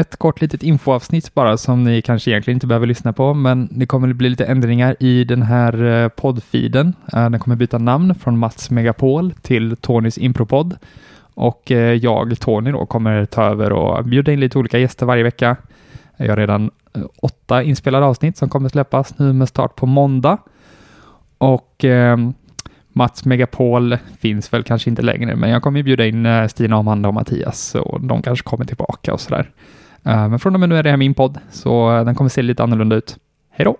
ett kort litet infoavsnitt bara som ni kanske egentligen inte behöver lyssna på, men det kommer bli lite ändringar i den här eh, poddfiden. Eh, den kommer byta namn från Mats Megapol till Tonys Impropod och eh, jag, Tony, då, kommer ta över och bjuda in lite olika gäster varje vecka. Jag har redan åtta inspelade avsnitt som kommer släppas nu med start på måndag. Och eh, Mats Megapol finns väl kanske inte längre, men jag kommer bjuda in Stina, Amanda och Mattias och de kanske kommer tillbaka och sådär. Eh, men från och med nu är det här min podd, så eh, den kommer se lite annorlunda ut. Hej då!